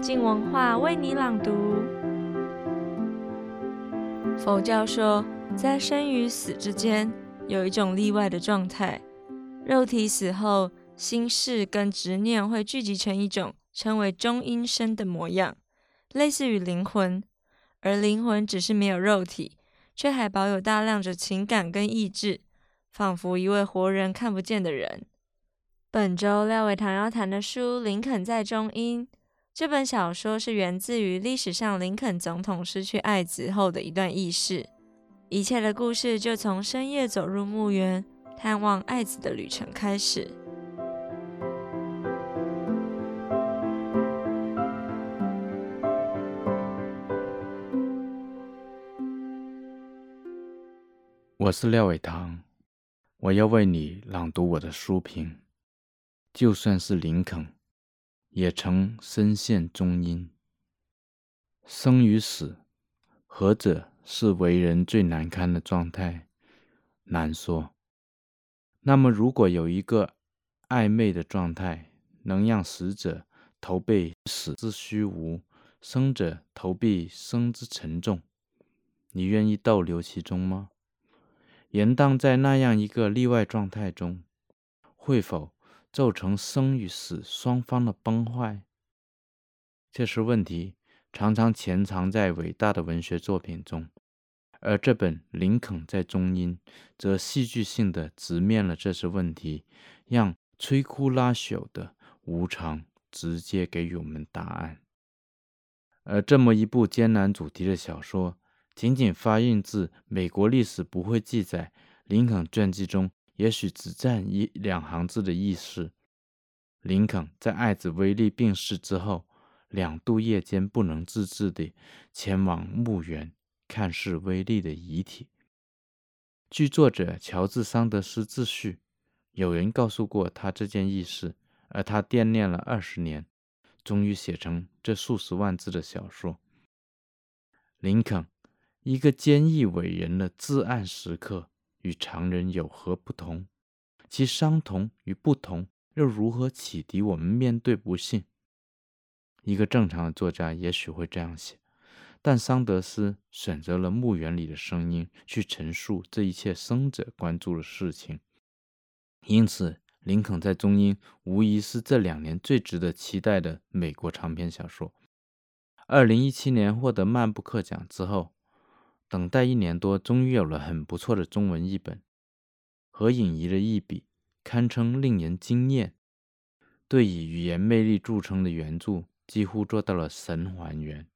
静文化为你朗读。佛教说，在生与死之间有一种例外的状态，肉体死后，心事跟执念会聚集成一种称为中阴身的模样，类似于灵魂，而灵魂只是没有肉体，却还保有大量的情感跟意志，仿佛一位活人看不见的人。本周廖伟棠要谈的书《林肯在中阴》这本小说是源自于历史上林肯总统失去爱子后的一段軼事，一切的故事就从深夜走入墓园探望爱子的旅程开始。我是廖伟棠，我要为你朗读我的书评。就算是林肯，也曾身陷中阴。生与死，何者是为人最难堪的状态？难说。那么，如果有一个暧昧的状态，能让死者投避死之虚无，生者投避生之沉重，你愿意逗留其中吗？严荡在那样一个例外状态中，会否造成生与死双方的崩坏？这些问题，常常潜藏在伟大的文学作品中，而这本《林肯在中阴》则戏剧性的直面了这些问题，让摧枯拉朽的无常直接给予我们答案。而这么一部艰难主题的小说，仅仅发印自美国历史不会记载，林肯传记中也许只占一两行字的意思。林肯在爱子威利病逝之后，两度夜间不能自制地前往墓园看视威利的遗体。据作者乔治·桑德斯自叙，有人告诉过他这件轶事，而他惦念了二十年，终于写成这数十万字的小说。林肯。一个坚毅伟人的至暗时刻与常人有何不同？其相同与不同又如何启迪我们面对不幸？一个正常的作家也许会这样写，但桑德斯选择了墓园里的声音去陈述这一切生者关注的事情，因此，《林肯在中英》无疑是这两年最值得期待的美国长篇小说。二零一七年获得曼布克奖之后。等待一年多，终于有了很不错的中文译本。何颖怡的一笔堪称令人惊艳，对以语言魅力著称的原著几乎做到了神还原。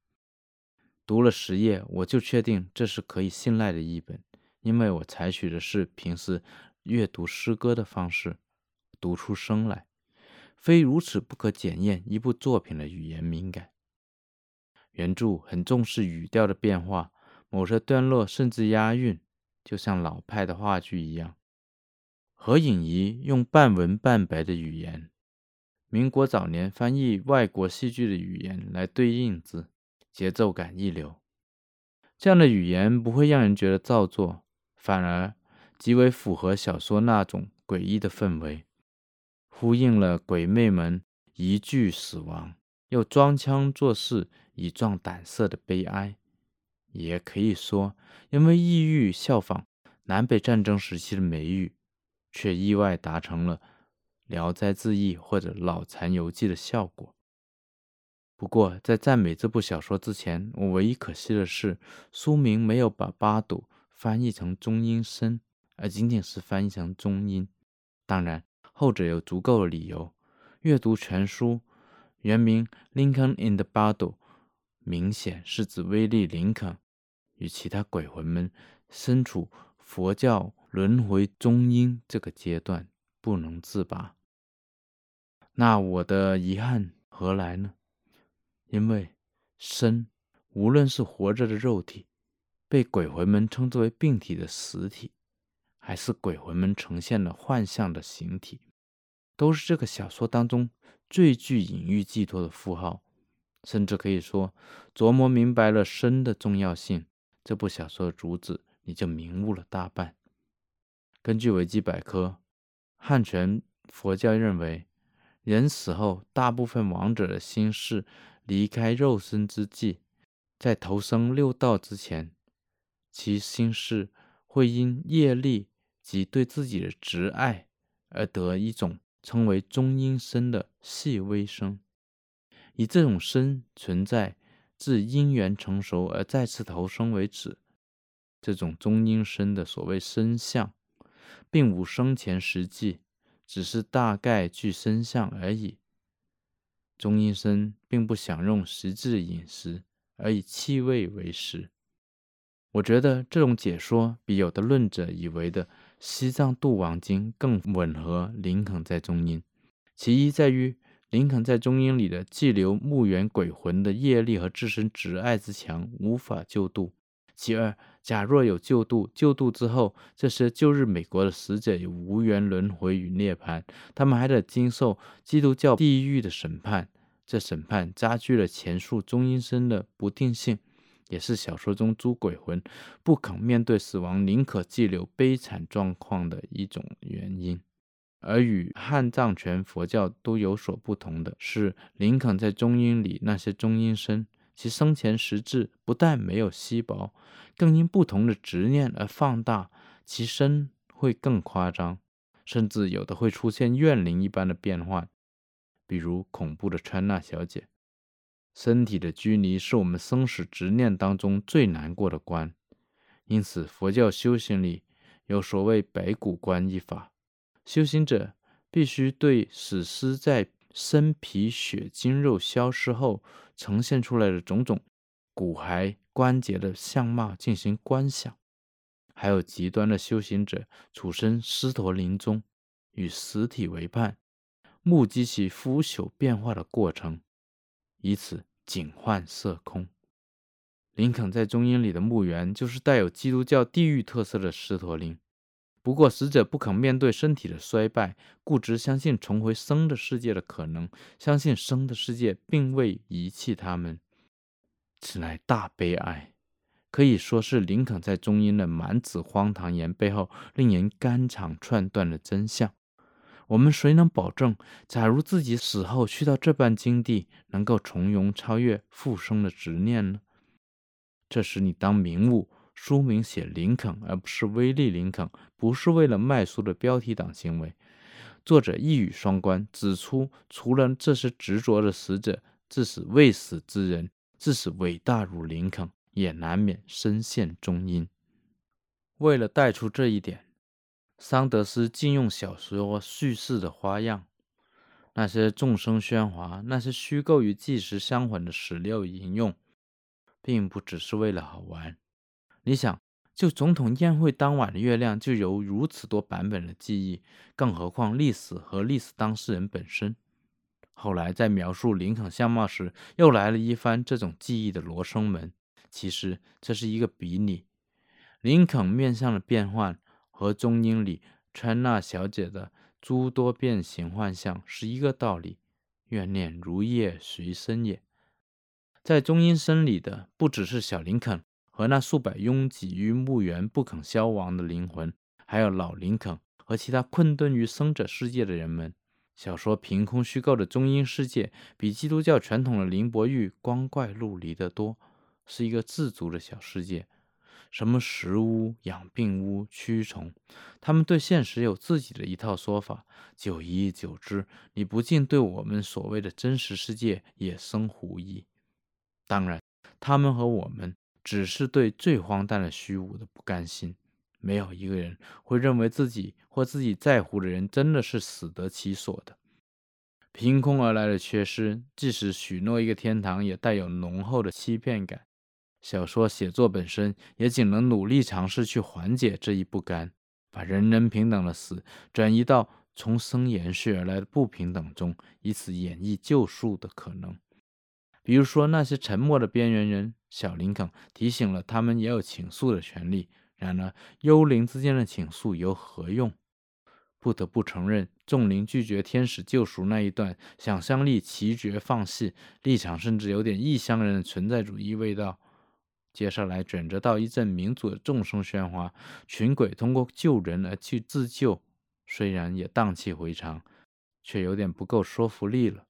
读了十页，我就确定这是可以信赖的译本，因为我采取的是平时阅读诗歌的方式，读出声来，非如此不可检验一部作品的语言敏感。原著很重视语调的变化。某些段落甚至押韵，就像老派的话剧一样。何颖怡用半文半白的语言，民国早年翻译外国戏剧的语言来对应之，节奏感一流。这样的语言不会让人觉得造作，反而极为符合小说那种诡异的氛围，呼应了鬼魅们一具死亡，又装腔作势以壮胆色的悲哀。也可以说，因为意欲效仿南北战争时期的美誉，却意外达成了《聊斋志异》或者《老残游记》的效果。不过，在赞美这部小说之前，我唯一可惜的是，书名没有把八堵翻译成中音声，而仅仅是翻译成中音。当然，后者有足够的理由。阅读全书，原名《Lincoln in the Bardo》，明显是指威利·林肯。与其他鬼魂们身处佛教轮回中阴这个阶段不能自拔，那我的遗憾何来呢？因为身，无论是活着的肉体，被鬼魂们称之为病体的实体，还是鬼魂们呈现了幻象的形体，都是这个小说当中最具隐喻寄托的符号。甚至可以说，琢磨明白了身的重要性。这部小说的主旨，你就明悟了大半。根据维基百科，汉传佛教认为，人死后，大部分亡者的心事离开肉身之际，在投生六道之前，其心事会因业力及对自己的执爱而得一种称为中阴身的细微声，以这种身存在至因缘成熟而再次投生为止。这种中阴身的所谓身相，并无生前实际，只是大概具身相而已。中阴身并不享用实质饮食，而以气味为食。我觉得这种解说比有的论者以为的《西藏度王经》更吻合林肯在中阴。其一在于，林肯在中阴里的滞留墓园鬼魂的业力和自身执爱之强，无法救度。其二，假若有救度，救度之后，这些旧日美国的死者也无缘轮回与涅槃，他们还得经受基督教地狱的审判。这审判加剧了前述中阴身的不定性，也是小说中诸鬼魂不肯面对死亡，宁可滞留悲惨状况的一种原因。而与汉藏传佛教都有所不同的是，林肯在中阴里那些中阴身。其生前实质不但没有稀薄，更因不同的执念而放大，其身会更夸张，甚至有的会出现怨灵一般的变幻，比如恐怖的川娜小姐。身体的拘泥是我们生死执念当中最难过的关，因此佛教修行里有所谓白骨观一法，修行者必须对死尸在身皮血筋肉消失后呈现出来的种种骨骸关节的相貌进行观想，还有极端的修行者处身尸陀林中，与死体为伴，目击其腐朽变化的过程，以此警幻色空。林肯在中英里的墓园就是带有基督教地狱特色的尸陀林。不过，死者不肯面对身体的衰败，固执相信重回生的世界的可能，相信生的世界并未遗弃他们，此乃大悲哀，可以说是林肯在中英的满纸荒唐言背后令人肝肠寸断的真相。我们谁能保证，假如自己死后去到这般境地，能够从容超越复生的执念呢？这时，你当明悟。书名写林肯，而不是威利林肯，不是为了卖书的标题党行为。作者一语双关，指出除了这些执着的死者，致使未死之人，致使伟大如林肯，也难免身陷中阴。为了带出这一点，桑德斯竟用小说叙事的花样，那些众声喧哗，那些虚构与纪实相混的史料引用，并不只是为了好玩。你想，就总统宴会当晚的月亮就有如此多版本的记忆，更何况历史和历史当事人本身。后来在描述林肯相貌时，又来了一番这种记忆的罗生门。其实这是一个比拟，林肯面相的变换和中英里川娜小姐的诸多变形幻象是一个道理。怨念如夜随身也，在中英身里的不只是小林肯。和那数百拥挤于墓园不肯消亡的灵魂，还有老林肯和其他困顿于生者世界的人们。小说凭空虚构的中阴世界，比基督教传统的灵伯玉光怪陆离得多，是一个自足的小世界。什么食屋、养病屋、蛆虫，他们对现实有自己的一套说法。久而久之，你不禁对我们所谓的真实世界也生狐疑。当然，他们和我们。只是对最荒诞的虚无的不甘心，没有一个人会认为自己或自己在乎的人真的是死得其所的。凭空而来的缺失，即使许诺一个天堂，也带有浓厚的欺骗感。小说写作本身也仅能努力尝试去缓解这一不甘，把人人平等的死转移到从生延续而来的不平等中，以此演绎救赎的可能。比如说，那些沉默的边缘人，小林肯提醒了他们也有倾诉的权利。然而，幽灵之间的倾诉有何用？不得不承认，众灵拒绝天使救赎那一段想象力奇绝放肆，立场甚至有点异乡人的存在主义味道。接下来转折到一阵民族的众声喧哗，群鬼通过救人而去自救，虽然也荡气回肠，却有点不够说服力了。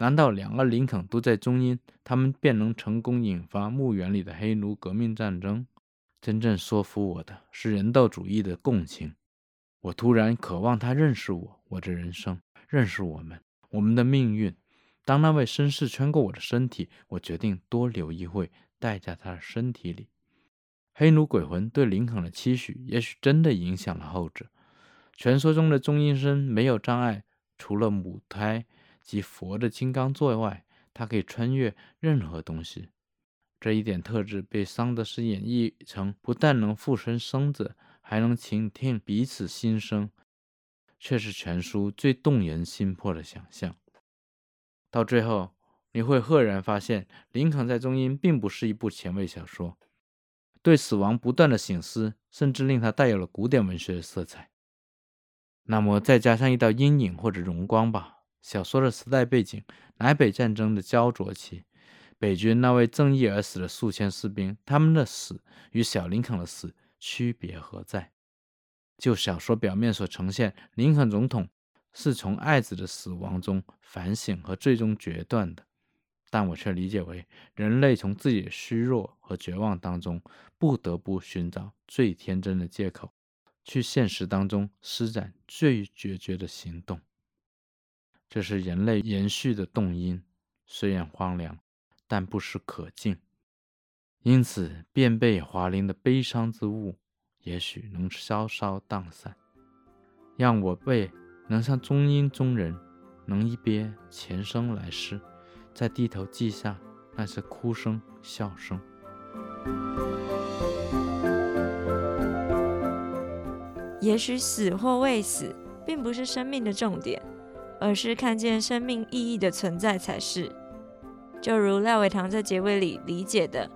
难道两个林肯都在中阴，他们便能成功引发墓园里的黑奴革命战争？真正说服我的是人道主义的共情。我突然渴望他认识我，我的人生，认识我们，我们的命运。当那位绅士穿过我的身体，我决定多留一会，待在他的身体里。黑奴鬼魂对林肯的期许，也许真的影响了后者。传说中的中阴身没有障碍，除了母胎及佛的金刚座外，它可以穿越任何东西。这一点特质被桑德斯演绎成不但能附身生子，还能倾听彼此心声，却是全书最动人心魄的想象。到最后，你会赫然发现，林肯在中阴并不是一部前卫小说，对死亡不断的省思，甚至令它带有了古典文学的色彩。那么再加上一道阴影或者荣光吧。小说的时代背景，南北战争的焦灼期，北军那位正义而死的数千士兵，他们的死与小林肯的死区别何在？就小说表面所呈现，林肯总统是从爱子的死亡中反省和最终决断的，但我却理解为人类从自己的虚弱和绝望当中，不得不寻找最天真的借口。去现实当中施展最决绝的行动，这是人类延续的动因。虽然荒凉，但不失可敬。因此，便被华林的悲伤之物，也许能稍稍荡散，让我辈能像中阴中人，能一别前生来世，再低头记下那些哭声、笑声。也许死或未死，并不是生命的重点，而是看见生命意义的存在才是。就如赖伟棠在结尾里理解的，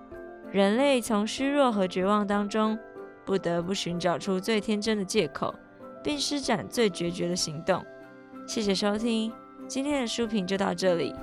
人类从虚弱和绝望当中，不得不寻找出最天真的借口，并施展最决绝的行动。谢谢收听，今天的书评就到这里。